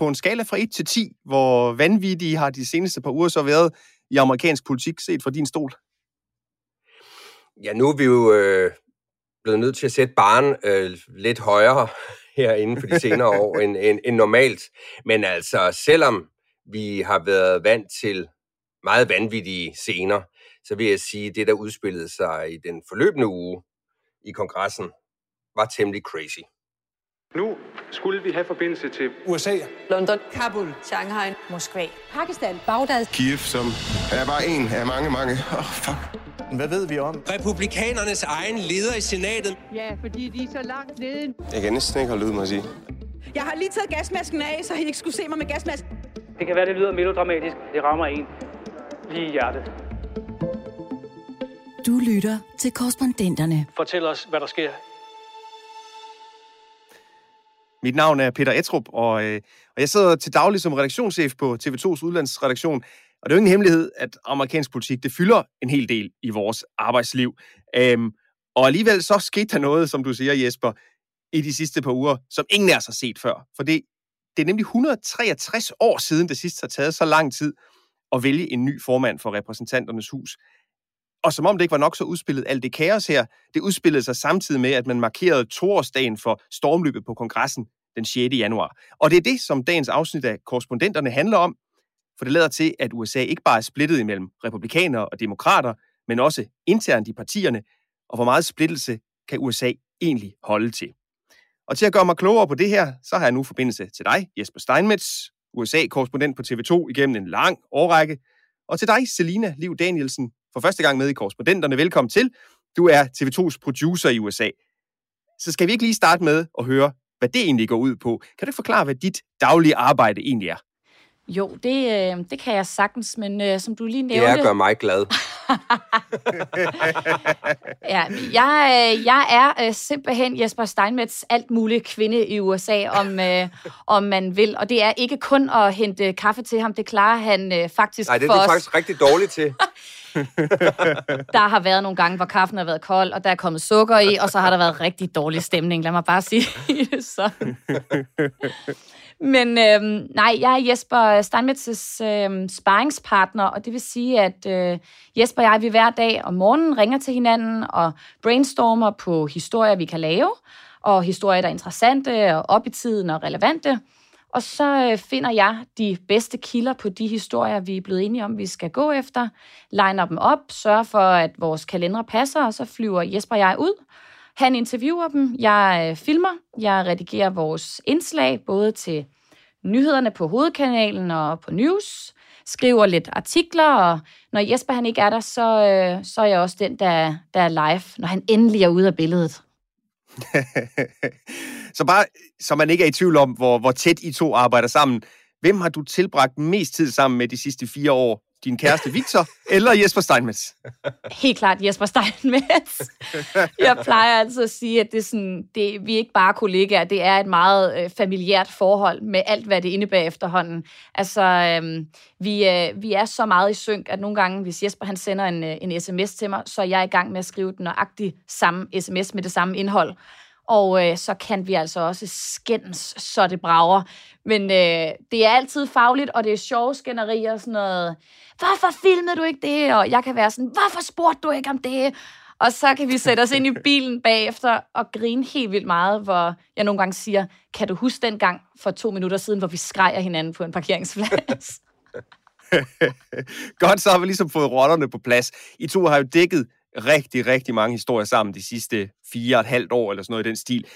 på en skala fra 1 til 10, hvor vanvittige har de seneste par uger så været i amerikansk politik, set fra din stol? Ja, nu er vi jo øh, blevet nødt til at sætte barn øh, lidt højere herinde for de senere år end, end, end normalt. Men altså, selvom vi har været vant til meget vanvittige scener, så vil jeg sige, at det, der udspillede sig i den forløbende uge i kongressen, var temmelig crazy. Nu skulle vi have forbindelse til USA, London, Kabul, Shanghai, Moskva, Pakistan, Bagdad, Kiev, som er bare en af mange, mange. Åh, oh, fuck. Hvad ved vi om? Republikanernes egen leder i senatet. Ja, fordi de er så langt nede. Jeg kan næsten ikke holde ud, må jeg sige. Jeg har lige taget gasmasken af, så I ikke skulle se mig med gasmasken. Det kan være, det lyder melodramatisk. Det rammer en lige i hjertet. Du lytter til korrespondenterne. Fortæl os, hvad der sker mit navn er Peter Etrup, og, øh, og jeg sidder til daglig som redaktionschef på TV2's udlandsredaktion. Og det er jo ingen hemmelighed, at amerikansk politik, det fylder en hel del i vores arbejdsliv. Øhm, og alligevel så skete der noget, som du siger, Jesper, i de sidste par uger, som ingen af os har set før. For det, det er nemlig 163 år siden, det sidst har taget så lang tid at vælge en ny formand for repræsentanternes hus. Og som om det ikke var nok så udspillet alt det kaos her, det udspillede sig samtidig med, at man markerede toårsdagen for stormløbet på kongressen den 6. januar. Og det er det, som dagens afsnit af korrespondenterne handler om, for det lader til, at USA ikke bare er splittet imellem republikanere og demokrater, men også internt i partierne, og hvor meget splittelse kan USA egentlig holde til. Og til at gøre mig klogere på det her, så har jeg nu forbindelse til dig, Jesper Steinmetz, USA-korrespondent på TV2 igennem en lang årrække, og til dig, Selina Liv Danielsen, for første gang med i korrespondenterne. Velkommen til. Du er TV2's producer i USA. Så skal vi ikke lige starte med at høre, hvad det egentlig går ud på. Kan du forklare, hvad dit daglige arbejde egentlig er? Jo, det, øh, det kan jeg sagtens, men øh, som du lige nævnte... Det er gør mig glad. ja, jeg, øh, jeg er øh, simpelthen Jesper Steinmetz alt muligt kvinde i USA, om, øh, om man vil. Og det er ikke kun at hente kaffe til ham, det klarer han øh, faktisk Nej, det er du os. faktisk rigtig dårligt til. der har været nogle gange, hvor kaffen har været kold, og der er kommet sukker i, og så har der været rigtig dårlig stemning. Lad mig bare sige det sådan. Men øhm, nej, jeg er Jesper Steinmetz's øhm, sparringspartner, og det vil sige, at øh, Jesper og jeg, vi hver dag om morgenen ringer til hinanden og brainstormer på historier, vi kan lave, og historier, der er interessante og op i tiden og relevante. Og så øh, finder jeg de bedste kilder på de historier, vi er blevet enige om, vi skal gå efter, liner dem op, sørger for, at vores kalendere passer, og så flyver Jesper og jeg ud. Han interviewer dem, jeg øh, filmer, jeg redigerer vores indslag, både til nyhederne på hovedkanalen og på news, skriver lidt artikler, og når Jesper han ikke er der, så, øh, så er jeg også den, der, der er live, når han endelig er ude af billedet. så bare, så man ikke er i tvivl om, hvor, hvor tæt I to arbejder sammen. Hvem har du tilbragt mest tid sammen med de sidste fire år? Din kæreste Victor eller Jesper Steinmetz? Helt klart Jesper Steinmetz. Jeg plejer altså at sige, at det er sådan, det, vi er ikke bare kollegaer, det er et meget øh, familiært forhold med alt, hvad det indebærer efterhånden. Altså, øh, vi, øh, vi er så meget i synk, at nogle gange, hvis Jesper han sender en, øh, en sms til mig, så er jeg i gang med at skrive den nøjagtig samme sms med det samme indhold og øh, så kan vi altså også skændes, så det brager. Men øh, det er altid fagligt, og det er sjove skænderier og sådan noget. Hvorfor filmede du ikke det? Og jeg kan være sådan, hvorfor spurgte du ikke om det? Og så kan vi sætte os ind i bilen bagefter og grine helt vildt meget, hvor jeg nogle gange siger, kan du huske den gang for to minutter siden, hvor vi skreg hinanden på en parkeringsplads? Godt, så har vi ligesom fået rollerne på plads. I to har jo dækket rigtig, rigtig mange historier sammen de sidste fire og et halvt år, eller sådan noget i den stil.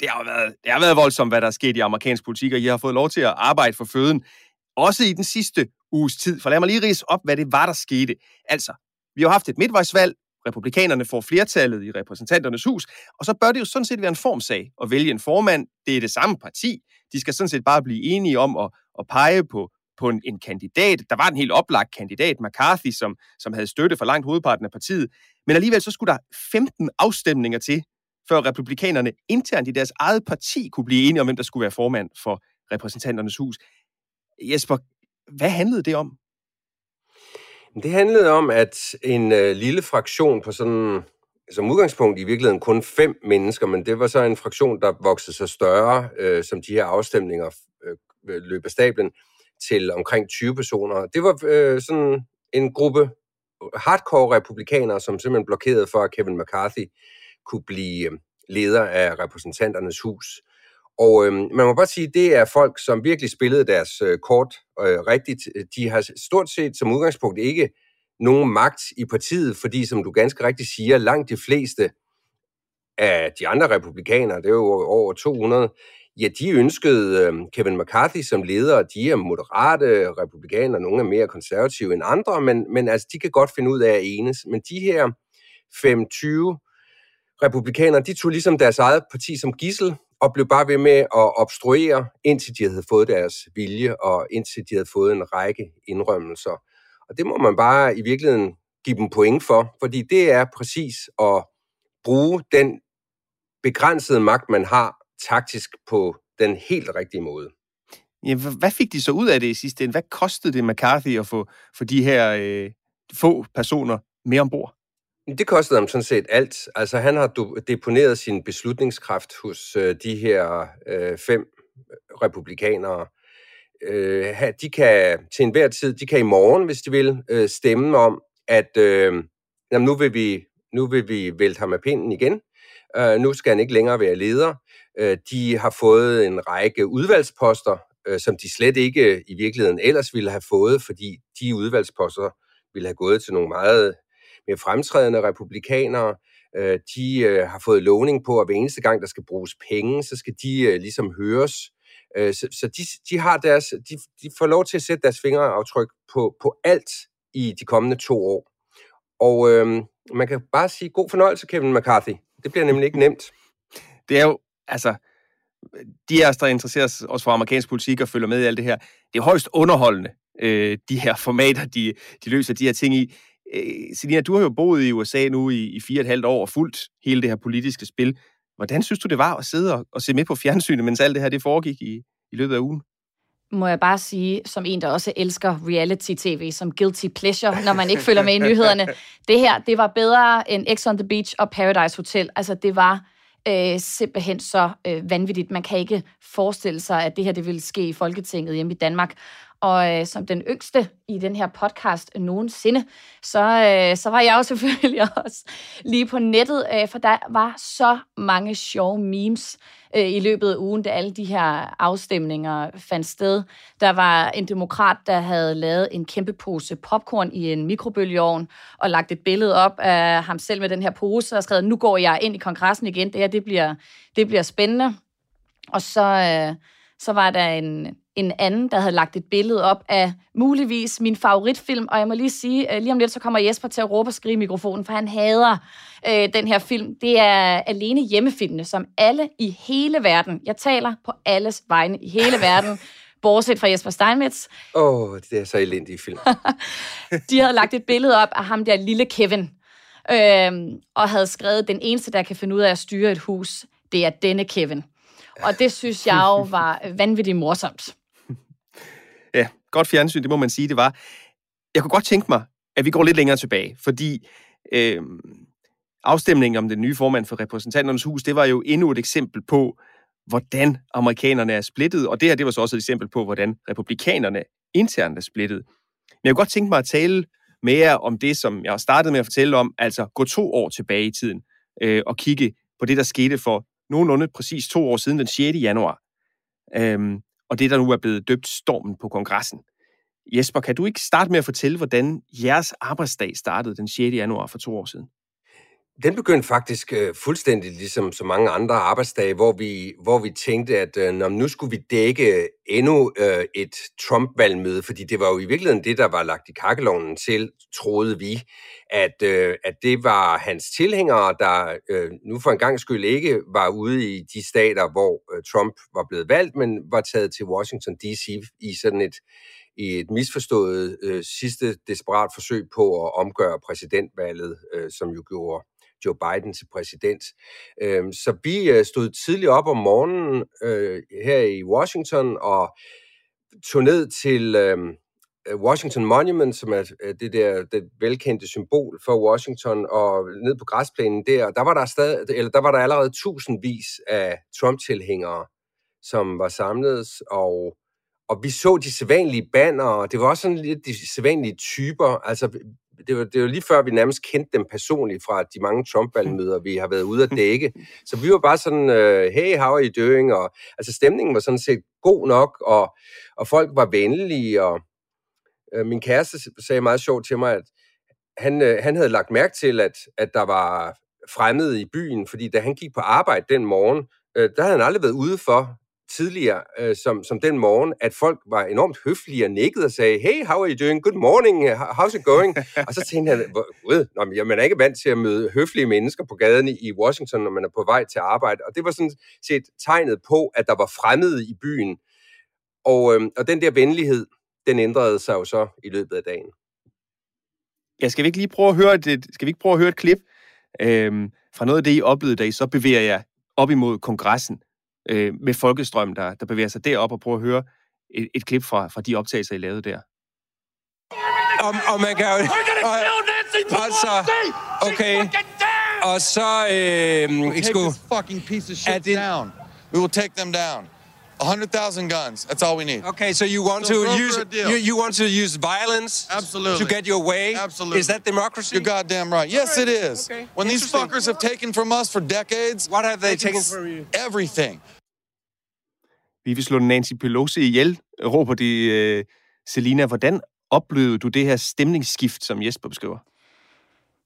Det har været, det har været voldsomt, hvad der er sket i amerikansk politik, og I har fået lov til at arbejde for føden, også i den sidste uges tid. For lad mig lige rise op, hvad det var, der skete. Altså, vi har haft et midtvejsvalg, republikanerne får flertallet i repræsentanternes hus, og så bør det jo sådan set være en formsag at vælge en formand. Det er det samme parti. De skal sådan set bare blive enige om at, at pege på, på en, en kandidat. Der var en helt oplagt kandidat, McCarthy, som, som havde støtte for langt hovedparten af partiet. Men alligevel så skulle der 15 afstemninger til, før republikanerne internt i deres eget parti kunne blive enige om, hvem der skulle være formand for repræsentanternes hus. Jesper, hvad handlede det om? Det handlede om, at en øh, lille fraktion på sådan, som udgangspunkt i virkeligheden kun fem mennesker, men det var så en fraktion, der voksede sig større, øh, som de her afstemninger øh, løb af stablen, til omkring 20 personer. Det var øh, sådan en gruppe hardcore republikanere, som simpelthen blokerede for, at Kevin McCarthy kunne blive øh, leder af repræsentanternes hus. Og øh, man må bare sige, det er folk, som virkelig spillede deres øh, kort øh, rigtigt. De har stort set som udgangspunkt ikke nogen magt i partiet, fordi som du ganske rigtigt siger, langt de fleste af de andre republikanere, det er jo over 200, ja, de ønskede øh, Kevin McCarthy som leder. De er moderate republikanere, nogle er mere konservative end andre, men, men altså, de kan godt finde ud af at enes. Men de her 25 republikanere, de tog ligesom deres eget parti som gissel, og blev bare ved med at obstruere, indtil de havde fået deres vilje, og indtil de havde fået en række indrømmelser. Og det må man bare i virkeligheden give dem point for, fordi det er præcis at bruge den begrænsede magt, man har taktisk på den helt rigtige måde. Ja, hvad fik de så ud af det i sidste ende? Hvad kostede det McCarthy at få for de her øh, få personer med ombord? Det kostede ham sådan set alt. Altså han har deponeret sin beslutningskraft hos øh, de her øh, fem republikanere. Øh, de kan til enhver tid, de kan i morgen, hvis de vil, øh, stemme om, at øh, jamen, nu, vil vi, nu vil vi vælte ham af pinden igen. Øh, nu skal han ikke længere være leder. Øh, de har fået en række udvalgsposter, øh, som de slet ikke øh, i virkeligheden ellers ville have fået, fordi de udvalgsposter ville have gået til nogle meget mere fremtrædende republikanere. Øh, de øh, har fået lovning på, at hver eneste gang, der skal bruges penge, så skal de øh, ligesom høres. Øh, så så de, de, har deres, de, de får lov til at sætte deres fingeraftryk på, på alt i de kommende to år. Og øh, man kan bare sige god fornøjelse, Kevin McCarthy. Det bliver nemlig ikke nemt. Det er jo, altså, de af os, der interesserer os for amerikansk politik og følger med i alt det her, det er højst underholdende, øh, de her formater, de, de løser de her ting i. Øh, Selina, du har jo boet i USA nu i, i fire og et halvt år og fulgt hele det her politiske spil. Hvordan synes du, det var at sidde og, og se med på fjernsynet, mens alt det her det foregik i, i løbet af ugen? må jeg bare sige, som en, der også elsker reality-tv, som guilty pleasure, når man ikke følger med i nyhederne. Det her, det var bedre end X on the Beach og Paradise Hotel. Altså, det var øh, simpelthen så øh, vanvittigt. Man kan ikke forestille sig, at det her det ville ske i Folketinget hjemme i Danmark. Og øh, som den yngste i den her podcast nogensinde, så, øh, så var jeg jo selvfølgelig også lige på nettet, øh, for der var så mange sjove memes øh, i løbet af ugen, da alle de her afstemninger fandt sted. Der var en demokrat, der havde lavet en kæmpe pose popcorn i en mikrobølgeovn og lagt et billede op af ham selv med den her pose og skrevet, nu går jeg ind i kongressen igen, det her det bliver, det bliver spændende. Og så, øh, så var der en, en anden, der havde lagt et billede op af muligvis min favoritfilm, og jeg må lige sige, øh, lige om lidt, så kommer Jesper til at råbe og skrige i mikrofonen, for han hader øh, den her film. Det er alene hjemmefilmene, som alle i hele verden, jeg taler på alles vegne i hele verden, bortset fra Jesper Steinmetz. Åh, oh, det er så elendige film. de havde lagt et billede op af ham der lille Kevin, øh, og havde skrevet, den eneste, der kan finde ud af at styre et hus, det er denne Kevin. Og det synes jeg jo var vanvittigt morsomt. Ja, godt fjernsyn, det må man sige, det var. Jeg kunne godt tænke mig, at vi går lidt længere tilbage, fordi øh, afstemningen om den nye formand for repræsentanternes hus, det var jo endnu et eksempel på, hvordan amerikanerne er splittet, og det her det var så også et eksempel på, hvordan republikanerne internt er splittet. Men jeg kunne godt tænke mig at tale mere om det, som jeg startede med at fortælle om, altså gå to år tilbage i tiden øh, og kigge på det, der skete for nogenlunde præcis to år siden, den 6. januar. Øhm, og det, der nu er blevet døbt stormen på kongressen. Jesper, kan du ikke starte med at fortælle, hvordan jeres arbejdsdag startede den 6. januar for to år siden? Den begyndte faktisk øh, fuldstændig ligesom så mange andre arbejdsdage, hvor vi, hvor vi tænkte, at øh, når nu skulle vi dække øh, endnu øh, et Trump-valgmøde, fordi det var jo i virkeligheden det, der var lagt i kakkelovnen til, troede vi, at, øh, at det var hans tilhængere, der øh, nu for en gang skyld ikke var ude i de stater, hvor øh, Trump var blevet valgt, men var taget til Washington D.C. i sådan et, i et misforstået øh, sidste desperat forsøg på at omgøre præsidentvalget, øh, som jo gjorde Joe Biden til præsident. Øh, så vi øh, stod tidligt op om morgenen øh, her i Washington og tog ned til øh, Washington Monument, som er øh, det der det velkendte symbol for Washington, og ned på græsplænen der, der var der stadig, eller der var der allerede tusindvis af Trump-tilhængere, som var samlet, og og vi så de sædvanlige banner, og det var også sådan lidt de sædvanlige typer. Altså, det var, det var lige før, vi nærmest kendte dem personligt fra de mange Trump-valgmøder, vi har været ude at dække. Så vi var bare sådan, uh, hey, how are you doing? Og, altså, stemningen var sådan set god nok, og, og folk var venlige, og uh, min kæreste sagde meget sjovt til mig, at han, uh, han havde lagt mærke til, at, at der var fremmede i byen, fordi da han gik på arbejde den morgen, uh, der havde han aldrig været ude for tidligere, øh, som, som den morgen, at folk var enormt høflige og nikkede og sagde, hey, how are you doing? Good morning, how's it going? og så tænkte han, gud, nå, man er ikke vant til at møde høflige mennesker på gaden i Washington, når man er på vej til arbejde. Og det var sådan set tegnet på, at der var fremmede i byen. Og, øh, og den der venlighed, den ændrede sig jo så i løbet af dagen. Ja, skal vi ikke lige prøve at høre et, skal vi ikke prøve at høre et klip øhm, fra noget af det, I oplevede, da I så bevæger jer op imod kongressen? Øh, med folkestrøm, der, der bevæger sig derop og prøver at høre et, et klip fra, fra de optagelser, I lavede der. Og, og man kan jo... Og, altså, okay. Og så... Øh, we'll take this fucking piece of shit det, down. We will take them down. 100,000 guns. That's all we need. Okay, so you want so to use you, you want to use violence Absolutely. to get your way? Absolutely. Is that democracy? You're goddamn right. Yes, right. it is. Okay. When these fuckers have taken from us for decades, what have they taken? Everything. Vi vil slå Nancy Pelosi ihjel, råber de uh, Selina. Hvordan oplevede du det her stemningsskift, som Jesper beskriver?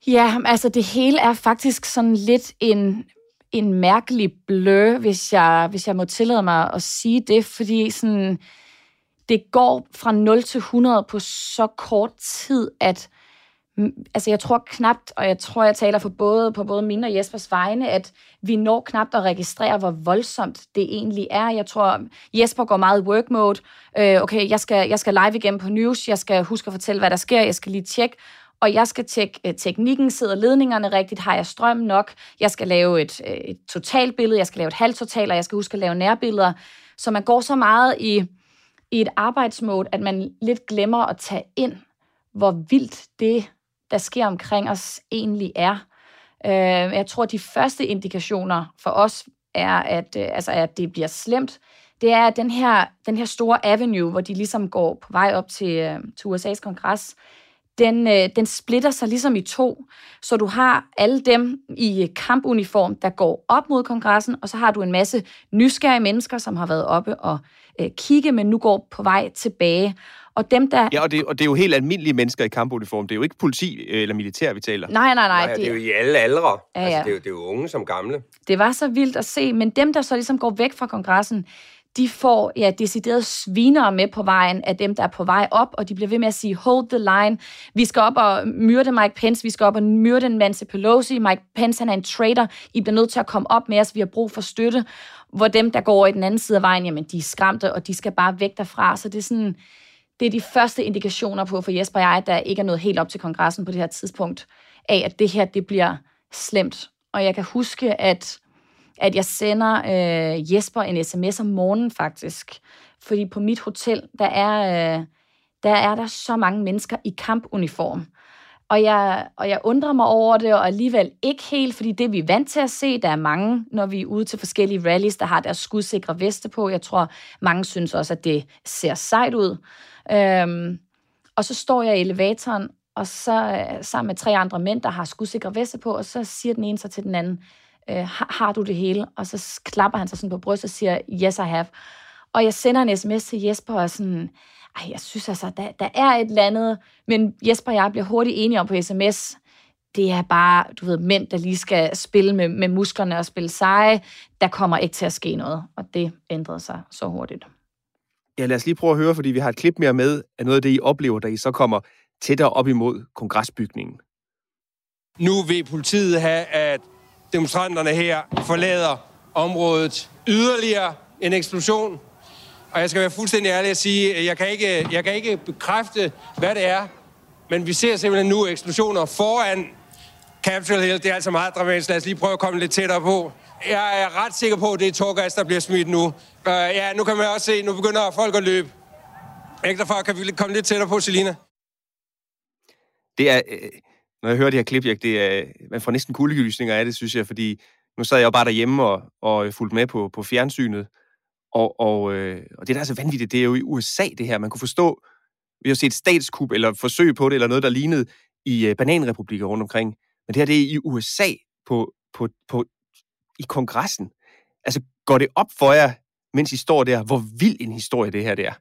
Ja, altså det hele er faktisk sådan lidt en en mærkelig blø, hvis jeg, hvis jeg må tillade mig at sige det, fordi sådan, det går fra 0 til 100 på så kort tid, at altså jeg tror knapt, og jeg tror, jeg taler for både, på både mine og Jespers vegne, at vi når knapt at registrere, hvor voldsomt det egentlig er. Jeg tror, Jesper går meget i work mode. Øh, okay, jeg skal, jeg skal live igen på news, jeg skal huske at fortælle, hvad der sker, jeg skal lige tjekke, og jeg skal tjekke øh, teknikken, sidder ledningerne rigtigt, har jeg strøm nok, jeg skal lave et, øh, et totalbillede, jeg skal lave et halvtotal, og jeg skal huske at lave nærbilleder. Så man går så meget i, i et arbejdsmode, at man lidt glemmer at tage ind, hvor vildt det, der sker omkring os, egentlig er. Øh, jeg tror, de første indikationer for os er, at, øh, altså, at det bliver slemt. Det er den her, den her store avenue, hvor de ligesom går på vej op til, øh, til USA's kongres, den, øh, den splitter sig ligesom i to. Så du har alle dem i kampuniform, der går op mod kongressen, og så har du en masse nysgerrige mennesker, som har været oppe og øh, kigge, men nu går på vej tilbage. Og dem, der... Ja, og det, og det er jo helt almindelige mennesker i kampuniform. Det er jo ikke politi øh, eller militær, vi taler. Nej, nej, nej. nej det, er jo i alle aldre. Ja, ja. Altså, det, er jo, det er jo unge som gamle. Det var så vildt at se, men dem, der så ligesom går væk fra kongressen, de får ja, decideret svinere med på vejen af dem, der er på vej op, og de bliver ved med at sige, hold the line, vi skal op og myrde Mike Pence, vi skal op og myrde Nancy Pelosi, Mike Pence han er en traitor, I bliver nødt til at komme op med os, vi har brug for støtte, hvor dem, der går i den anden side af vejen, jamen de er skræmte, og de skal bare væk derfra, så det er sådan, det er de første indikationer på for Jesper og jeg, at der ikke er noget helt op til kongressen på det her tidspunkt, af at det her, det bliver slemt. Og jeg kan huske, at at jeg sender øh, Jesper en sms om morgenen faktisk. Fordi på mit hotel, der er, øh, der er der så mange mennesker i kampuniform. Og jeg, og jeg undrer mig over det, og alligevel ikke helt, fordi det vi er vant til at se, der er mange, når vi er ude til forskellige rallies, der har deres skudsikre veste på. Jeg tror, mange synes også, at det ser sejt ud. Øhm, og så står jeg i elevatoren, og så øh, sammen med tre andre mænd, der har skudsikre veste på, og så siger den ene så til den anden, øh, har, har du det hele? Og så klapper han sig sådan på brystet og siger, yes I have. Og jeg sender en sms til Jesper og sådan, ej, jeg synes altså, der, der er et eller andet, men Jesper og jeg bliver hurtigt enige om på sms, det er bare, du ved, mænd, der lige skal spille med, med musklerne og spille seje. Der kommer ikke til at ske noget, og det ændrede sig så hurtigt. Ja, lad os lige prøve at høre, fordi vi har et klip mere med af noget af det, I oplever, da I så kommer tættere op imod kongresbygningen. Nu vil politiet have, at demonstranterne her forlader området yderligere en eksplosion. Og jeg skal være fuldstændig ærlig at sige, at jeg kan ikke, jeg kan ikke bekræfte, hvad det er, men vi ser simpelthen nu eksplosioner foran Capitol Hill. Det er altså meget dramatisk. Lad os lige prøve at komme lidt tættere på. Jeg er ret sikker på, at det er tårgas, der bliver smidt nu. Uh, ja, nu kan man også se, nu begynder folk at løbe. Ægterfar, kan vi komme lidt tættere på, Selina? Det er, øh, når jeg hører de her klip, jeg, det er, man får næsten kuldegysninger af det, synes jeg, fordi nu sad jeg jo bare derhjemme og, og fulgte med på, på fjernsynet, og, og, øh, og det der er så vanvittigt, det er jo i USA, det her. Man kunne forstå, vi har set statskup eller forsøg på det, eller noget, der lignede i øh, bananrepublikker rundt omkring. Men det her, det er i USA på, på, på, i kongressen. Altså, går det op for jer, mens I står der, hvor vild en historie det her det er?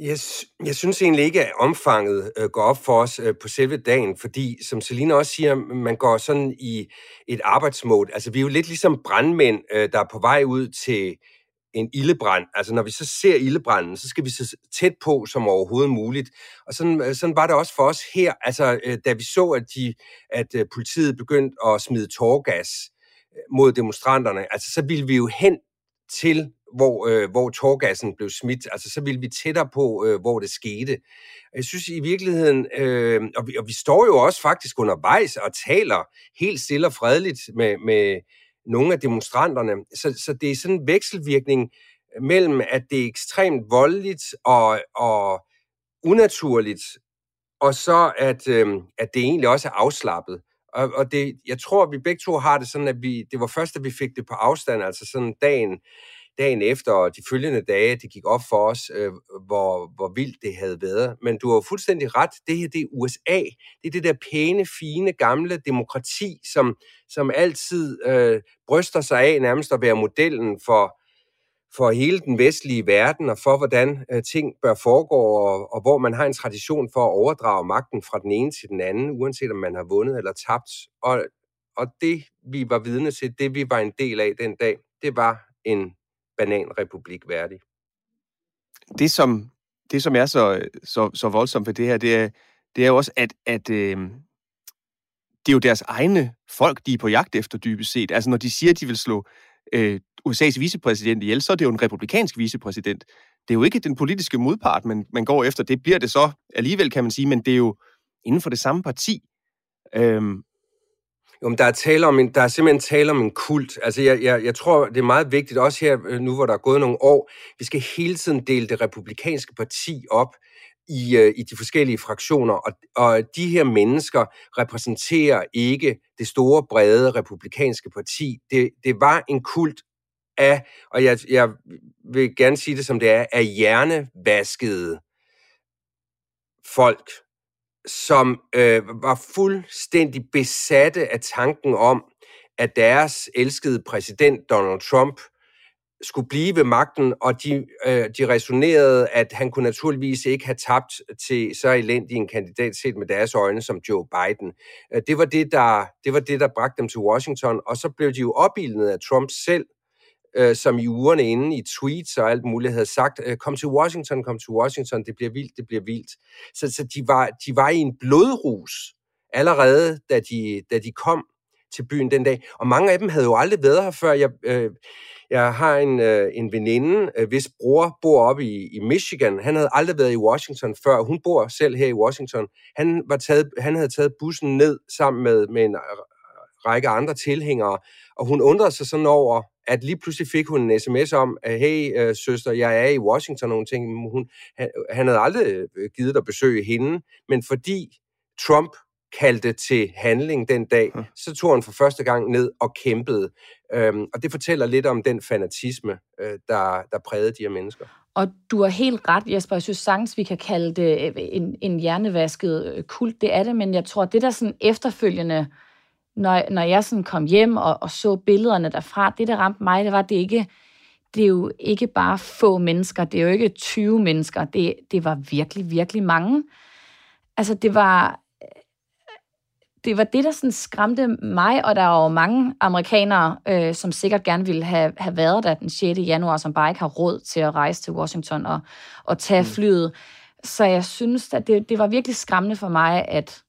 Jeg, jeg synes egentlig ikke, at omfanget øh, går op for os øh, på selve dagen, fordi, som Selina også siger, man går sådan i et arbejdsmode. Altså, vi er jo lidt ligesom brandmænd, øh, der er på vej ud til en ildebrand. Altså, når vi så ser ildebranden, så skal vi så tæt på som overhovedet muligt. Og sådan, øh, sådan var det også for os her. Altså, øh, da vi så, at, de, at øh, politiet begyndte at smide tårgas øh, mod demonstranterne, altså, så ville vi jo hen til hvor, øh, hvor torgassen blev smidt. Altså, så ville vi tættere på, øh, hvor det skete. Jeg synes i virkeligheden, øh, og, vi, og vi står jo også faktisk undervejs og taler helt stille og fredeligt med, med nogle af demonstranterne. Så, så det er sådan en vekselvirkning mellem, at det er ekstremt voldeligt og, og unaturligt, og så at, øh, at det egentlig også er afslappet. Og, og det, jeg tror, vi begge to har det sådan, at vi, det var først, at vi fik det på afstand, altså sådan dagen, dagen efter og de følgende dage, det gik op for os, øh, hvor, hvor vildt det havde været. Men du har fuldstændig ret. Det her, det er USA. Det er det der pæne, fine, gamle demokrati, som, som altid øh, bryster sig af nærmest at være modellen for, for hele den vestlige verden og for, hvordan øh, ting bør foregå, og, og hvor man har en tradition for at overdrage magten fra den ene til den anden, uanset om man har vundet eller tabt. Og, og det, vi var vidne til, det vi var en del af den dag, det var en bananrepublik værdig. Det, som, det, som er så, så, så voldsomt ved det her, det er, det er jo også, at, at øh, det er jo deres egne folk, de er på jagt efter dybest set. Altså, når de siger, at de vil slå øh, USA's vicepræsident ihjel, så er det jo en republikansk vicepræsident. Det er jo ikke den politiske modpart, man, man går efter. Det bliver det så alligevel, kan man sige, men det er jo inden for det samme parti. Øhm, jo, men der er, tale om en, der er simpelthen tale om en kult. Altså, jeg, jeg, jeg tror, det er meget vigtigt, også her øh, nu, hvor der er gået nogle år, vi skal hele tiden dele det republikanske parti op i, øh, i de forskellige fraktioner, og, og de her mennesker repræsenterer ikke det store, brede republikanske parti. Det, det var en kult af, og jeg, jeg vil gerne sige det som det er, af hjernevaskede folk, som øh, var fuldstændig besatte af tanken om, at deres elskede præsident Donald Trump skulle blive ved magten, og de, øh, de resonerede, at han kunne naturligvis ikke have tabt til så elendig en kandidat set med deres øjne som Joe Biden. Øh, det, var det, der, det var det, der bragte dem til Washington, og så blev de jo opildnet af Trump selv, øh, som i ugerne inden i tweets og alt muligt havde sagt, øh, kom til Washington, kom til Washington, det bliver vildt, det bliver vildt. Så, så de, var, de var i en blodrus allerede, da de, da de kom til byen den dag. Og mange af dem havde jo aldrig været her før. Jeg, øh, jeg har en, øh, en veninde, øh, hvis bror bor oppe i, i Michigan. Han havde aldrig været i Washington før. Hun bor selv her i Washington. Han, var taget, han havde taget bussen ned sammen med, med en række andre tilhængere, og hun undrede sig sådan over, at lige pludselig fik hun en sms om, at hey øh, søster, jeg er i Washington, og hun tænkte, hun, han, han havde aldrig øh, givet at besøge hende, men fordi Trump kaldte til handling den dag, så tog han for første gang ned og kæmpede. Øhm, og det fortæller lidt om den fanatisme, øh, der, der prægede de her mennesker. Og du har helt ret, Jesper. Jeg synes sagtens, vi kan kalde det øh, en, en hjernevasket øh, kult. Det er det, men jeg tror, det der sådan efterfølgende, når, når jeg sådan kom hjem og, og så billederne derfra, det der ramte mig, det var, det ikke, det er jo ikke bare få mennesker, det er jo ikke 20 mennesker, det, det var virkelig, virkelig mange. Altså, det var, det var det, der sådan skræmte mig, og der er jo mange amerikanere, øh, som sikkert gerne ville have, have været der den 6. januar, som bare ikke har råd til at rejse til Washington og, og tage mm. flyet. Så jeg synes, at det, det var virkelig skræmmende for mig, at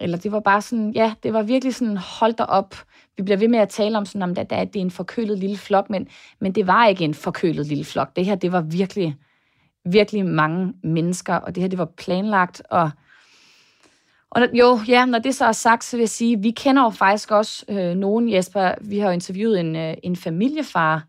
eller det var bare sådan, ja, det var virkelig sådan, hold dig op. Vi bliver ved med at tale om sådan, om at det er en forkølet lille flok, men, men det var ikke en forkølet lille flok. Det her, det var virkelig, virkelig mange mennesker, og det her, det var planlagt, og og jo, ja, når det så er sagt, så vil jeg sige, vi kender jo faktisk også øh, nogen, Jesper. Vi har jo interviewet en, øh, en familiefar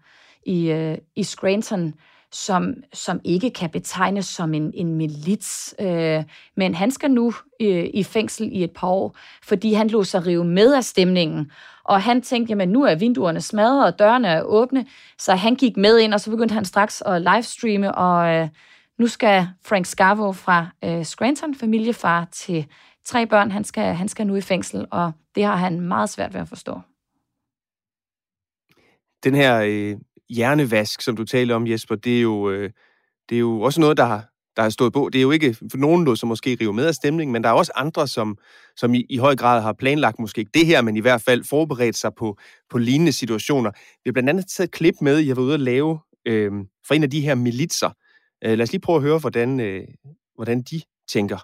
i, øh, i Scranton, som, som ikke kan betegnes som en, en milits. Øh, men han skal nu øh, i fængsel i et par år, fordi han lå sig rive med af stemningen. Og han tænkte, jamen nu er vinduerne smadret, og dørene er åbne. Så han gik med ind, og så begyndte han straks at livestreame, og øh, nu skal Frank Scavo fra øh, Scranton, familiefar til tre børn, han skal, han skal nu i fængsel, og det har han meget svært ved at forstå. Den her øh, hjernevask, som du taler om, Jesper, det er jo, øh, det er jo også noget, der har, der har stået på. Det er jo ikke for nogen, der som måske river med af stemningen, men der er også andre, som, som i, i høj grad har planlagt måske ikke det her, men i hvert fald forberedt sig på, på lignende situationer. Vi har blandt andet taget et klip med, jeg var ude at lave øh, for en af de her militser. Øh, lad os lige prøve at høre, hvordan, øh, hvordan de tænker.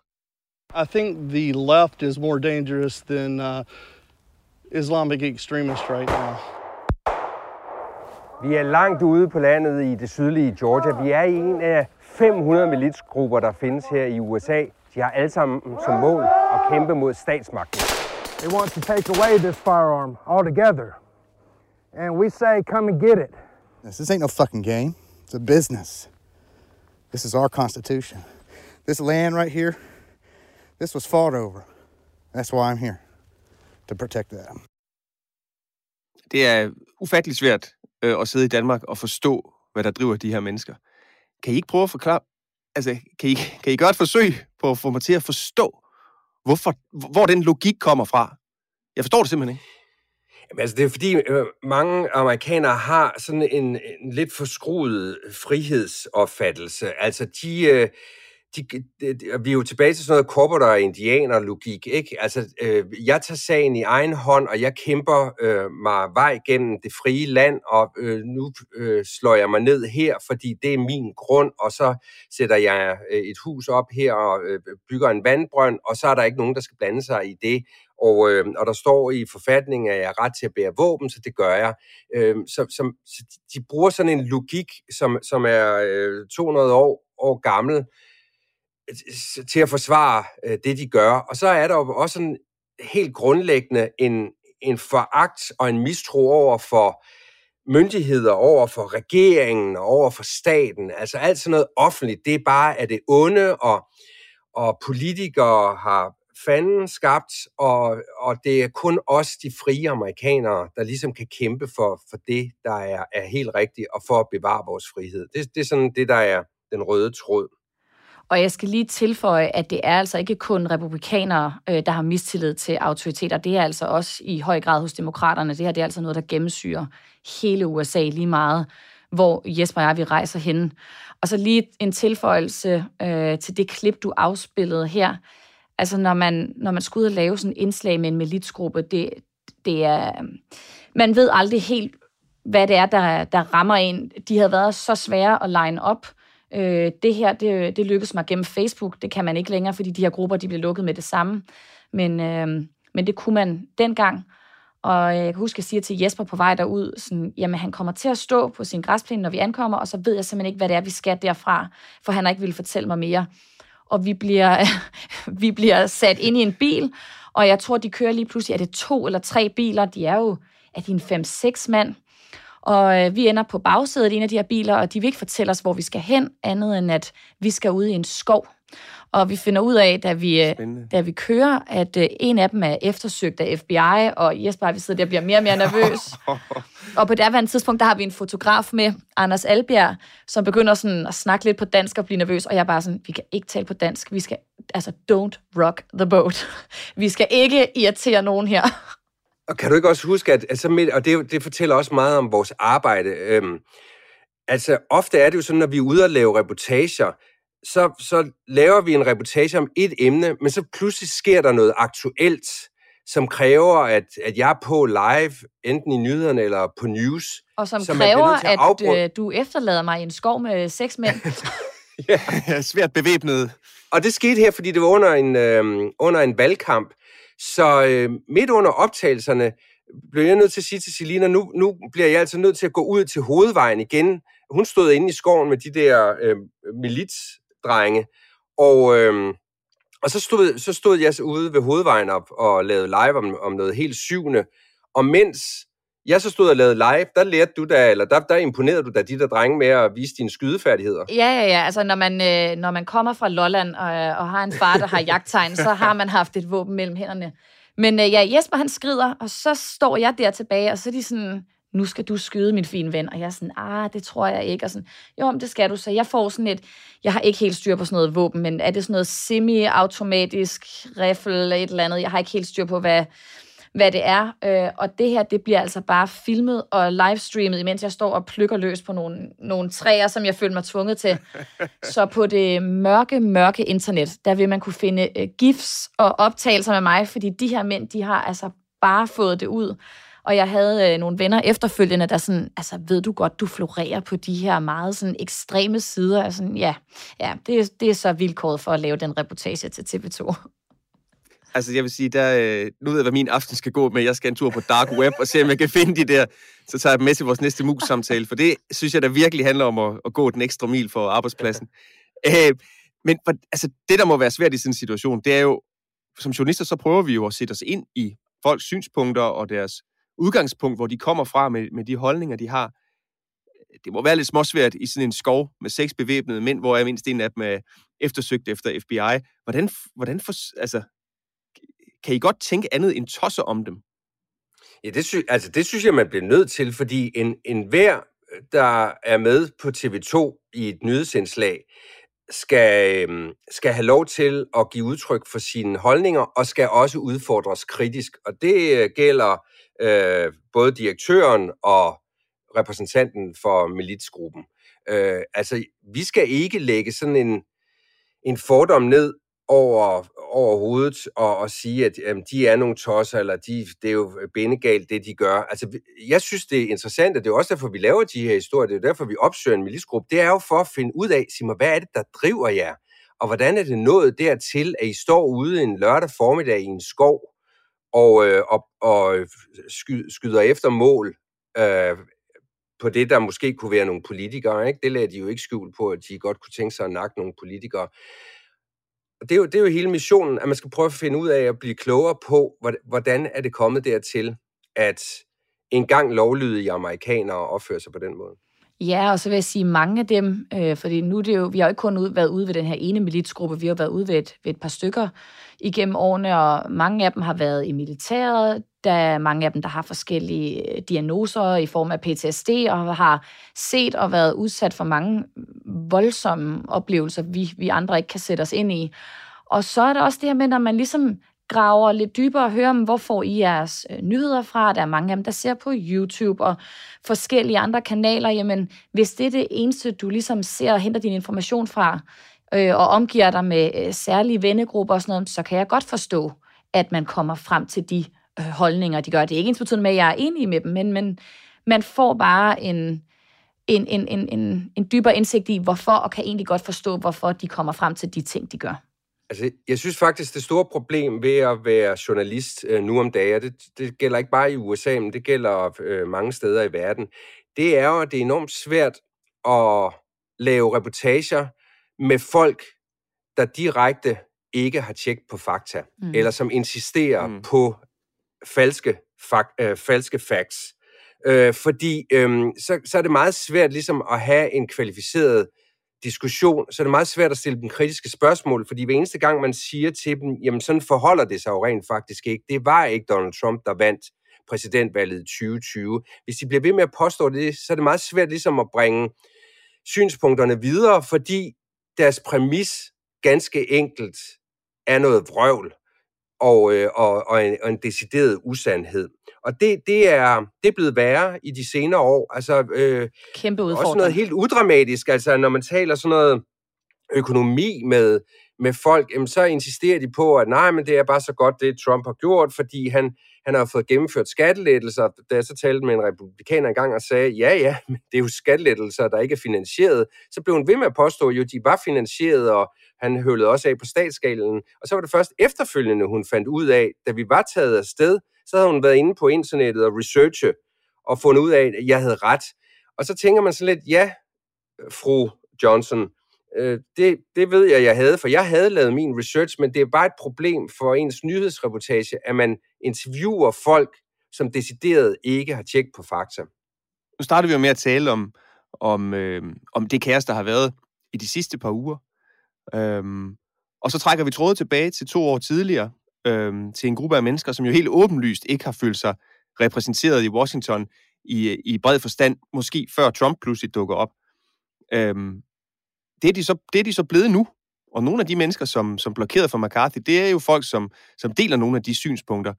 I think the left is more dangerous than uh, Islamic extremists right now. Vi er langt ude på landet i det sydlige Georgia. Vi er i en af 500 militsgrupper, der findes her i USA. De har alle sammen som mål at kæmpe mod statsmagten. They want to take away this firearm altogether. And we say, come and get it. This, this ain't no fucking game. It's a business. This is our Constitution. This land right here, this was fought over. That's why I'm here. To protect that. Det er ufattelig svært øh, at sidde i Danmark og forstå, hvad der driver de her mennesker. Kan I ikke prøve at forklare, altså, kan I, kan I gøre et forsøg på at få mig til at forstå, hvorfor, hvor den logik kommer fra? Jeg forstår det simpelthen ikke. Jamen, altså, det er fordi øh, mange amerikanere har sådan en, en lidt forskruet frihedsopfattelse. Altså, de, øh, de, de, de, vi er jo tilbage til sådan noget corporate og indianer-logik, ikke? Altså, øh, jeg tager sagen i egen hånd, og jeg kæmper øh, mig vej gennem det frie land, og øh, nu øh, slår jeg mig ned her, fordi det er min grund, og så sætter jeg øh, et hus op her og øh, bygger en vandbrønd, og så er der ikke nogen, der skal blande sig i det. Og, øh, og der står i forfatningen, at jeg har ret til at bære våben, så det gør jeg. Øh, så, så, så de bruger sådan en logik, som, som er øh, 200 år, år gammel, til at forsvare øh, det, de gør. Og så er der jo også en helt grundlæggende en, en foragt og en mistro over for myndigheder, over for regeringen og over for staten. Altså alt sådan noget offentligt, det er bare af det onde, og, og politikere har fanden skabt, og, og det er kun os, de frie amerikanere, der ligesom kan kæmpe for, for det, der er, er helt rigtigt, og for at bevare vores frihed. Det, det er sådan det, der er den røde tråd. Og jeg skal lige tilføje, at det er altså ikke kun republikanere, øh, der har mistillid til autoriteter. Det er altså også i høj grad hos demokraterne. Det her det er altså noget, der gennemsyrer hele USA lige meget, hvor Jesper og jeg vi rejser hen. Og så lige en tilføjelse øh, til det klip, du afspillede her. Altså, når man, når man skal ud og lave sådan en indslag med en militsgruppe, det, det er... Øh, man ved aldrig helt, hvad det er, der, der rammer en. De havde været så svære at line op, Øh, øh, det her, det, det lykkedes mig gennem Facebook. Det kan man ikke længere, fordi de her grupper, de blev lukket med det samme. Men, øh, men det kunne man dengang. Og jeg kan huske, at jeg siger til Jesper på vej derud, sådan, jamen han kommer til at stå på sin græsplæne, når vi ankommer, og så ved jeg simpelthen ikke, hvad det er, vi skal derfra, for han har ikke ville fortælle mig mere. Og vi bliver, vi bliver sat ind i en bil, og jeg tror, de kører lige pludselig, er det to eller tre biler, de er jo, er de en fem-seks mand, og øh, vi ender på bagsædet i en af de her biler, og de vil ikke fortælle os, hvor vi skal hen, andet end at vi skal ud i en skov. Og vi finder ud af, da vi, da vi kører, at øh, en af dem er eftersøgt af FBI, og Jesper, vi sidder der og bliver mere og mere nervøs. og på det andet tidspunkt, der har vi en fotograf med, Anders Albjerg, som begynder sådan at snakke lidt på dansk og blive nervøs, og jeg er bare sådan, vi kan ikke tale på dansk, vi skal, altså, don't rock the boat. vi skal ikke irritere nogen her. Og kan du ikke også huske, at altså, med, og det, det fortæller også meget om vores arbejde, øhm, altså ofte er det jo sådan, når vi er ude og lave reportager, så, så laver vi en reportage om et emne, men så pludselig sker der noget aktuelt, som kræver, at, at jeg er på live, enten i nyhederne eller på news. Og som, som kræver, at, at øh, du efterlader mig i en skov med seks mænd. ja, svært bevæbnet. Og det skete her, fordi det var under en, øh, under en valgkamp. Så øh, midt under optagelserne blev jeg nødt til at sige til Selina, nu, nu bliver jeg altså nødt til at gå ud til hovedvejen igen. Hun stod inde i skoven med de der øh, militsdrenge, og, øh, og så, stod, så stod jeg så ude ved hovedvejen op og lavede live om, om noget helt syvende. Og mens jeg så stod og lavede live, der lærte du da, eller der, der imponerede du da de der drenge med at vise dine skydefærdigheder. Ja, ja, ja. Altså, når man, øh, når man kommer fra Lolland og, og har en far, der har jagttegn, så har man haft et våben mellem hænderne. Men øh, ja, Jesper han skrider, og så står jeg der tilbage, og så er de sådan, nu skal du skyde min fine ven. Og jeg er sådan, ah, det tror jeg ikke. Og sådan, jo, men det skal du. Så jeg får sådan et, jeg har ikke helt styr på sådan noget våben, men er det sådan noget semi-automatisk riffel eller et eller andet? Jeg har ikke helt styr på, hvad, hvad det er. Øh, og det her, det bliver altså bare filmet og livestreamet, imens jeg står og plukker løs på nogle, nogle træer, som jeg føler mig tvunget til. Så på det mørke, mørke internet, der vil man kunne finde uh, gifs og optagelser med mig, fordi de her mænd, de har altså bare fået det ud. Og jeg havde øh, nogle venner efterfølgende, der sådan, altså ved du godt, du florerer på de her meget sådan ekstreme sider. Altså, ja, ja det, det er så vilkåret for at lave den reportage til TV2. Altså, jeg vil sige, der, øh, nu ved jeg, hvad min aften skal gå med. Jeg skal en tur på dark web og se, om jeg kan finde de der. Så tager jeg dem med til vores næste mus-samtale, for det synes jeg, der virkelig handler om at, at gå den ekstra mil for arbejdspladsen. Øh, men for, altså, det, der må være svært i sådan en situation, det er jo, som journalister, så prøver vi jo at sætte os ind i folks synspunkter og deres udgangspunkt, hvor de kommer fra med, med de holdninger, de har. Det må være lidt småsvært i sådan en skov med seks bevæbnede mænd, hvor jeg mindst en af dem er eftersøgt efter FBI. Hvordan, hvordan for, altså, kan I godt tænke andet end tosser om dem? Ja, det, sy- altså, det synes jeg, man bliver nødt til, fordi en, en hver, der er med på TV2 i et nyhedsindslag, skal, øhm, skal have lov til at give udtryk for sine holdninger, og skal også udfordres kritisk. Og det øh, gælder øh, både direktøren og repræsentanten for militsgruppen. Øh, altså, vi skal ikke lægge sådan en, en fordom ned over, over hovedet og, og sige, at jamen, de er nogle tosser, eller de, det er jo bindegalt, det de gør. Altså, jeg synes, det er interessant, og det er også derfor, vi laver de her historier, det er derfor, vi opsøger en milisgruppe. Det er jo for at finde ud af, sig mig, hvad er det, der driver jer? Og hvordan er det nået dertil, at I står ude en lørdag formiddag i en skov, og, øh, og, øh, og skyder efter mål øh, på det, der måske kunne være nogle politikere. Ikke? Det lader de jo ikke skjul på, at de godt kunne tænke sig at nakke nogle politikere. Og det er, jo, det er jo hele missionen, at man skal prøve at finde ud af at blive klogere på, hvordan er det kommet dertil, at engang lovlydige amerikanere opfører sig på den måde. Ja, og så vil jeg sige mange af dem, øh, fordi nu er det jo, vi har jo ikke kun ud, været ude ved den her ene militsgruppe, vi har været ude ved et, ved et par stykker igennem årene, og mange af dem har været i militæret, der er mange af dem, der har forskellige øh, diagnoser i form af PTSD, og har set og været udsat for mange voldsomme oplevelser, vi, vi andre ikke kan sætte os ind i. Og så er der også det her med, når man ligesom graver lidt dybere og hører hvor får I jeres øh, nyheder fra. Der er mange af dem, der ser på YouTube og forskellige andre kanaler. Jamen, hvis det er det eneste, du ligesom ser og henter din information fra, øh, og omgiver dig med øh, særlige vennegrupper og sådan noget, så kan jeg godt forstå, at man kommer frem til de øh, holdninger, de gør. Det er ikke ens betydende med, at jeg er enig med dem, men, men man får bare en, en, en, en, en, en dybere indsigt i, hvorfor, og kan egentlig godt forstå, hvorfor de kommer frem til de ting, de gør. Altså, jeg synes faktisk, det store problem ved at være journalist øh, nu om dagen, det, det gælder ikke bare i USA, men det gælder øh, mange steder i verden, det er jo, at det er enormt svært at lave reportager med folk, der direkte ikke har tjekket på fakta, mm. eller som insisterer mm. på falske, fak, øh, falske facts. Øh, fordi øh, så, så er det meget svært ligesom at have en kvalificeret diskussion, så er det meget svært at stille dem kritiske spørgsmål, fordi hver eneste gang man siger til dem, jamen sådan forholder det sig jo rent faktisk ikke. Det var ikke Donald Trump, der vandt præsidentvalget i 2020. Hvis de bliver ved med at påstå det, så er det meget svært ligesom at bringe synspunkterne videre, fordi deres præmis ganske enkelt er noget vrøvl og, øh, og, og, en, og en decideret usandhed. Og det, det, er, det er blevet værre i de senere år. Altså, øh, Kæmpe udfordring. Også noget helt udramatisk. Altså, når man taler sådan noget økonomi med, med folk, jamen, så insisterer de på, at nej, men det er bare så godt, det Trump har gjort, fordi han, han har fået gennemført skattelettelser. Da jeg så talte med en republikaner engang og sagde, ja, ja, men det er jo skattelettelser, der ikke er finansieret, så blev hun ved med at påstå, at jo, de var finansieret, og han høvlede også af på statsskalen. Og så var det først efterfølgende, hun fandt ud af, da vi var taget af sted, så havde hun været inde på internettet og researche og fundet ud af, at jeg havde ret. Og så tænker man sådan lidt, ja, fru Johnson, øh, det, det ved jeg, jeg havde, for jeg havde lavet min research, men det er bare et problem for ens nyhedsreportage, at man interviewer folk, som decideret ikke har tjekket på fakta. Nu starter vi jo med at tale om, om, øh, om det kaos, der har været i de sidste par uger. Øhm, og så trækker vi trådet tilbage til to år tidligere, øhm, til en gruppe af mennesker, som jo helt åbenlyst ikke har følt sig repræsenteret i Washington i, i bred forstand, måske før Trump pludselig dukker op. Øhm, det, er de så, det er de så blevet nu. Og nogle af de mennesker, som, som blokerede for McCarthy, det er jo folk, som, som deler nogle af de synspunkter.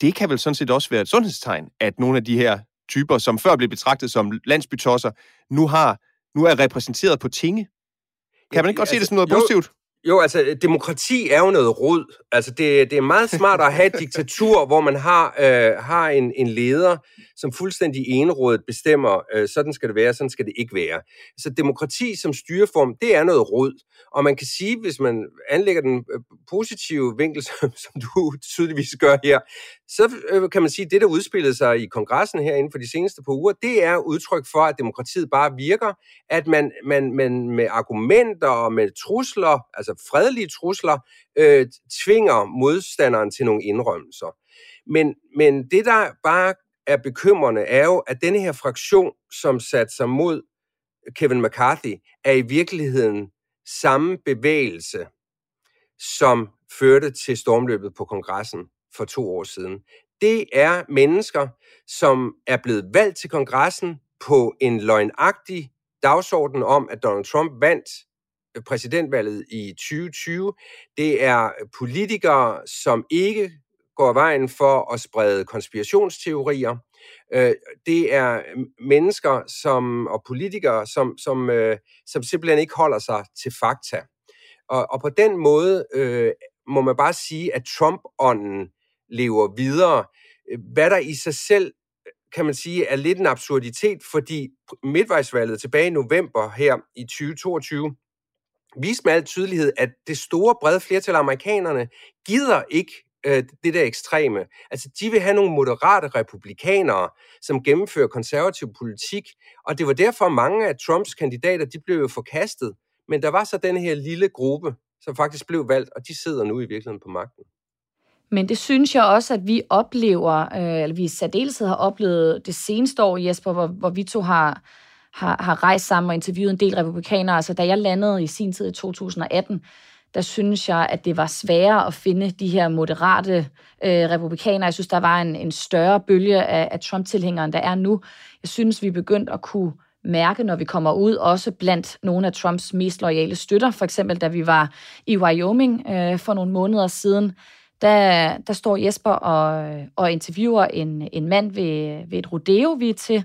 Det kan vel sådan set også være et sundhedstegn, at nogle af de her typer, som før blev betragtet som landsbytosser, nu, har, nu er repræsenteret på tinge. Kan man ikke godt altså, se det som noget positivt? Jo, altså demokrati er jo noget rod. Altså det, det er meget smart at have et diktatur, hvor man har, øh, har en, en leder, som fuldstændig enerådet bestemmer, øh, sådan skal det være, sådan skal det ikke være. Så demokrati som styreform, det er noget rod. Og man kan sige, hvis man anlægger den øh, positive vinkel, som, som du tydeligvis gør her, så øh, kan man sige, at det, der udspillede sig i kongressen her inden for de seneste par uger, det er udtryk for, at demokratiet bare virker, at man, man, man med argumenter og med trusler, altså fredelige trusler, øh, tvinger modstanderen til nogle indrømmelser. Men, men det, der bare er bekymrende, er jo, at denne her fraktion, som satte sig mod Kevin McCarthy, er i virkeligheden samme bevægelse, som førte til stormløbet på kongressen for to år siden. Det er mennesker, som er blevet valgt til kongressen på en løgnagtig dagsorden om, at Donald Trump vandt præsidentvalget i 2020. Det er politikere, som ikke går vejen for at sprede konspirationsteorier. Øh, det er mennesker som, og politikere, som, som, øh, som simpelthen ikke holder sig til fakta. Og, og på den måde øh, må man bare sige, at Trump-ånden lever videre. Hvad der i sig selv kan man sige, er lidt en absurditet, fordi midtvejsvalget tilbage i november her i 2022 viste med al tydelighed, at det store brede flertal af amerikanerne gider ikke øh, det der ekstreme. Altså, de vil have nogle moderate republikanere, som gennemfører konservativ politik, og det var derfor mange af Trumps kandidater, de blev jo forkastet. Men der var så den her lille gruppe, som faktisk blev valgt, og de sidder nu i virkeligheden på magten. Men det synes jeg også, at vi oplever, øh, eller vi i særdeleshed har oplevet det seneste år, Jesper, hvor, hvor vi to har, har, har rejst sammen og interviewet en del republikanere. Altså, da jeg landede i sin tid i 2018, der synes jeg, at det var sværere at finde de her moderate øh, republikanere. Jeg synes, der var en, en større bølge af, af Trump-tilhængere, end der er nu. Jeg synes, vi er begyndt at kunne mærke, når vi kommer ud, også blandt nogle af Trumps mest loyale støtter. For eksempel, da vi var i Wyoming øh, for nogle måneder siden, der, der står Jesper og, øh, og interviewer en, en mand ved, ved et rodeo, vi er til,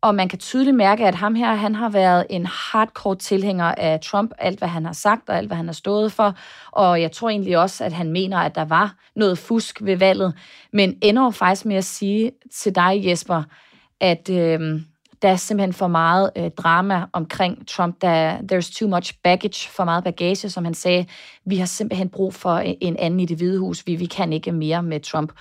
og man kan tydeligt mærke, at ham her, han har været en hardcore tilhænger af Trump, alt hvad han har sagt og alt hvad han har stået for. Og jeg tror egentlig også, at han mener, at der var noget fusk ved valget. Men ender faktisk med at sige til dig, Jesper, at øh, der er simpelthen for meget øh, drama omkring Trump. Der, there's too much baggage, for meget bagage, som han sagde. Vi har simpelthen brug for øh, en anden i det hvide hus. Vi, vi kan ikke mere med Trump.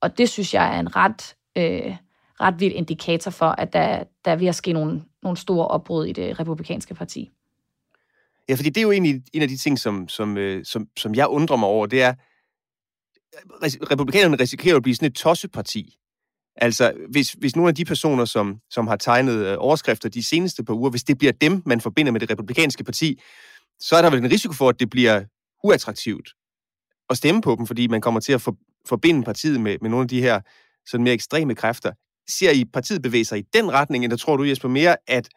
Og det synes jeg er en ret... Øh, ret vild indikator for, at der, der er ved at ske nogle, nogle store opbrud i det republikanske parti. Ja, fordi det er jo egentlig en af de ting, som, som, øh, som, som jeg undrer mig over, det er, republikanerne risikerer at blive sådan et tosseparti, Altså, hvis, hvis nogle af de personer, som, som har tegnet øh, overskrifter de seneste par uger, hvis det bliver dem, man forbinder med det republikanske parti, så er der vel en risiko for, at det bliver uattraktivt at stemme på dem, fordi man kommer til at for, forbinde partiet med, med nogle af de her sådan mere ekstreme kræfter. Ser I partiet bevæge sig i den retning, eller tror du, Jesper, mere, at,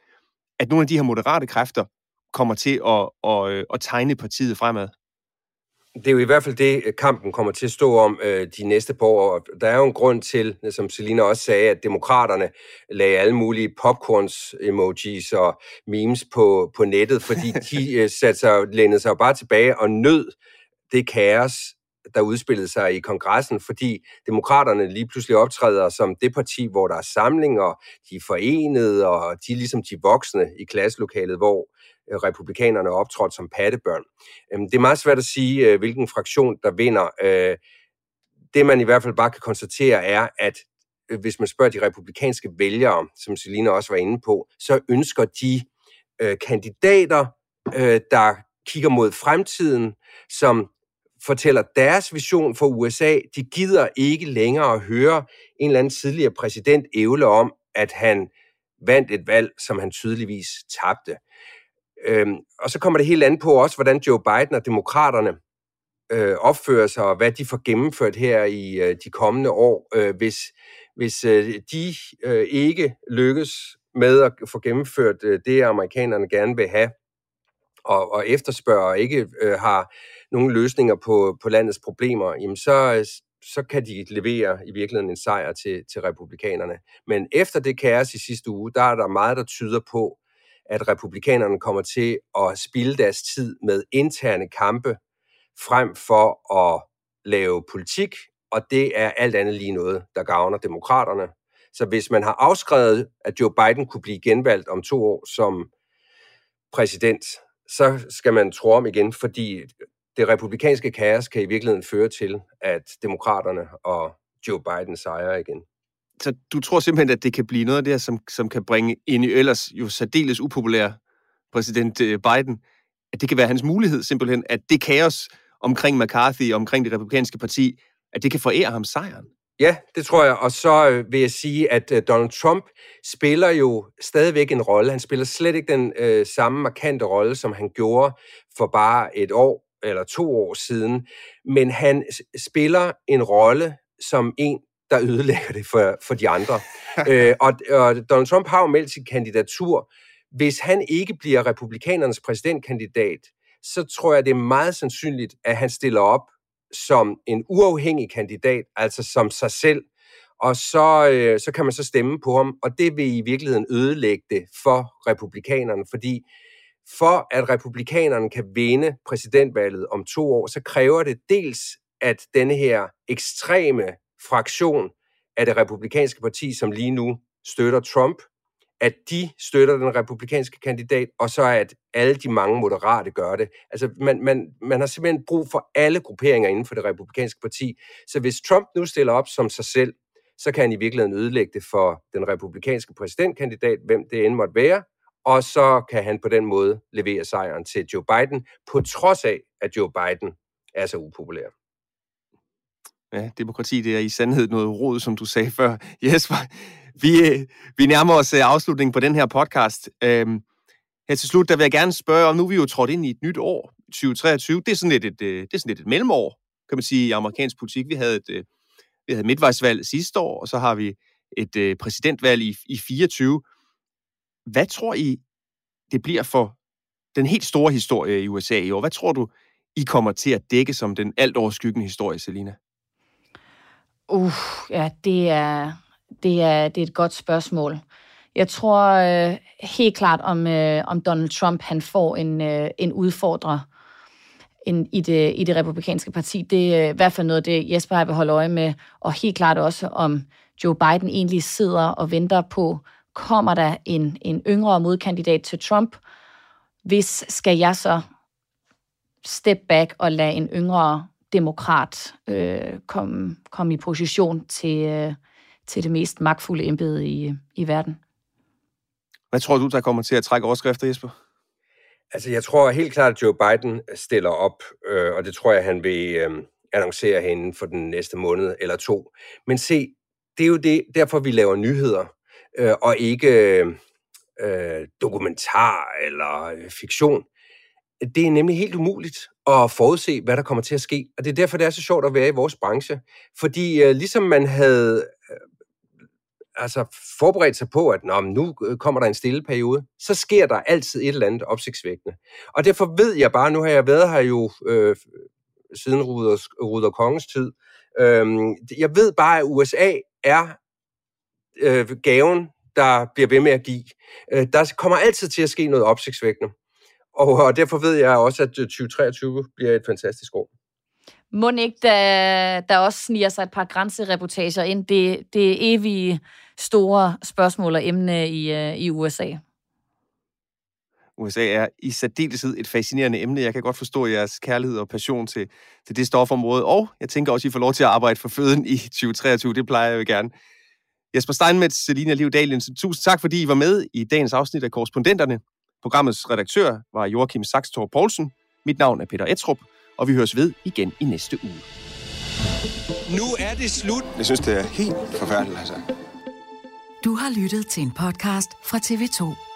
at nogle af de her moderate kræfter kommer til at, at, at, at tegne partiet fremad? det er jo i hvert fald det, kampen kommer til at stå om øh, de næste par år. Der er jo en grund til, som Selina også sagde, at demokraterne lagde alle mulige popcorns-emojis og memes på, på nettet, fordi de øh, satte sig, lænede sig bare tilbage og nød det kaos, der udspillede sig i kongressen, fordi demokraterne lige pludselig optræder som det parti, hvor der er samlinger, de er forenede, og de er ligesom de voksne i klasselokalet, hvor øh, republikanerne republikanerne optrådt som pattebørn. Øhm, det er meget svært at sige, øh, hvilken fraktion, der vinder. Øh, det man i hvert fald bare kan konstatere er, at hvis man spørger de republikanske vælgere, som Selina også var inde på, så ønsker de kandidater, der kigger mod fremtiden, som fortæller deres vision for USA. De gider ikke længere at høre en eller anden tidligere præsident ævle om, at han vandt et valg, som han tydeligvis tabte. Øhm, og så kommer det helt an på også, hvordan Joe Biden og demokraterne øh, opfører sig, og hvad de får gennemført her i øh, de kommende år. Øh, hvis hvis øh, de øh, ikke lykkes med at få gennemført øh, det, amerikanerne gerne vil have, og, og efterspørger og ikke øh, har nogle løsninger på, på landets problemer, jamen så, så kan de levere i virkeligheden en sejr til, til republikanerne. Men efter det kaos i sidste uge, der er der meget, der tyder på, at republikanerne kommer til at spilde deres tid med interne kampe, frem for at lave politik, og det er alt andet lige noget, der gavner demokraterne. Så hvis man har afskrevet, at Joe Biden kunne blive genvalgt om to år som præsident, så skal man tro om igen, fordi det republikanske kaos kan i virkeligheden føre til, at demokraterne og Joe Biden sejrer igen så du tror simpelthen, at det kan blive noget af det her, som, som kan bringe ind i ellers jo særdeles upopulær præsident øh, Biden, at det kan være hans mulighed simpelthen, at det kaos omkring McCarthy, omkring det republikanske parti, at det kan forære ham sejren? Ja, det tror jeg. Og så øh, vil jeg sige, at øh, Donald Trump spiller jo stadigvæk en rolle. Han spiller slet ikke den øh, samme markante rolle, som han gjorde for bare et år eller to år siden. Men han spiller en rolle som en, der ødelægger det for, for de andre. øh, og, og Donald Trump har jo meldt sin kandidatur. Hvis han ikke bliver republikanernes præsidentkandidat, så tror jeg, det er meget sandsynligt, at han stiller op som en uafhængig kandidat, altså som sig selv, og så, øh, så kan man så stemme på ham, og det vil i virkeligheden ødelægge det for republikanerne, fordi for at republikanerne kan vinde præsidentvalget om to år, så kræver det dels, at denne her ekstreme fraktion af det republikanske parti, som lige nu støtter Trump, at de støtter den republikanske kandidat, og så at alle de mange moderate gør det. Altså, man, man, man har simpelthen brug for alle grupperinger inden for det republikanske parti. Så hvis Trump nu stiller op som sig selv, så kan han i virkeligheden ødelægge det for den republikanske præsidentkandidat, hvem det end måtte være, og så kan han på den måde levere sejren til Joe Biden, på trods af, at Joe Biden er så upopulær. Ja, demokrati, det er i sandhed noget råd, som du sagde før. Jesper, vi, øh, vi nærmer os øh, afslutningen på den her podcast. Øhm, her til slut, der vil jeg gerne spørge om, nu er vi jo trådt ind i et nyt år, 2023. Det er sådan lidt et, øh, det er sådan lidt et mellemår, kan man sige, i amerikansk politik. Vi havde et, vi havde midtvejsvalg sidste år, og så har vi et præsidentvalg i, i 24. Hvad tror I, det bliver for den helt store historie i USA i år? Hvad tror du, I kommer til at dække som den alt overskyggende historie, Selina? Uh, ja, det er, det er, det er et godt spørgsmål. Jeg tror øh, helt klart, om, øh, om Donald Trump han får en, øh, en udfordrer en, i, det, i det republikanske parti. Det er øh, i hvert fald noget det, Jesper har vil holde øje med, og helt klart også, om Joe Biden egentlig sidder og venter på, kommer der en, en yngre modkandidat til Trump? Hvis skal jeg så step back og lade en yngre demokrat øh, komme kom i position til, øh, til det mest magtfulde embede i, i verden. Hvad tror du, der kommer til at trække overskrifter, Jesper? Altså, jeg tror helt klart, at Joe Biden stiller op, øh, og det tror jeg, han vil øh, annoncere hende for den næste måned eller to. Men se, det er jo det, derfor, vi laver nyheder, øh, og ikke øh, dokumentar eller øh, fiktion. Det er nemlig helt umuligt at forudse, hvad der kommer til at ske. Og det er derfor, det er så sjovt at være i vores branche. Fordi øh, ligesom man havde øh, altså forberedt sig på, at Nå, nu øh, kommer der en stille periode, så sker der altid et eller andet opsigtsvækkende. Og derfor ved jeg bare, nu har jeg været her jo øh, siden Ruder, Ruder Kongens tid, øh, jeg ved bare, at USA er øh, gaven, der bliver ved med at give. Øh, der kommer altid til at ske noget opsigtsvækkende. Og, og derfor ved jeg også, at 2023 bliver et fantastisk år. Må ikke, der, der også sniger sig et par grænsereportager ind, det, det evige store spørgsmål og emne i, øh, i USA? USA er i særdeleshed et fascinerende emne. Jeg kan godt forstå jeres kærlighed og passion til, til det stofområde, og jeg tænker også, at I får lov til at arbejde for føden i 2023. Det plejer jeg jo gerne. Jesper Steinmetz, Selina Liv Dahlien, tusind tak, fordi I var med i dagens afsnit af Korrespondenterne. Programmets redaktør var Joachim Saxtor Poulsen. Mit navn er Peter Etrup, og vi høres ved igen i næste uge. Nu er det slut. Jeg synes, det er helt forfærdeligt, altså. Du har lyttet til en podcast fra TV2.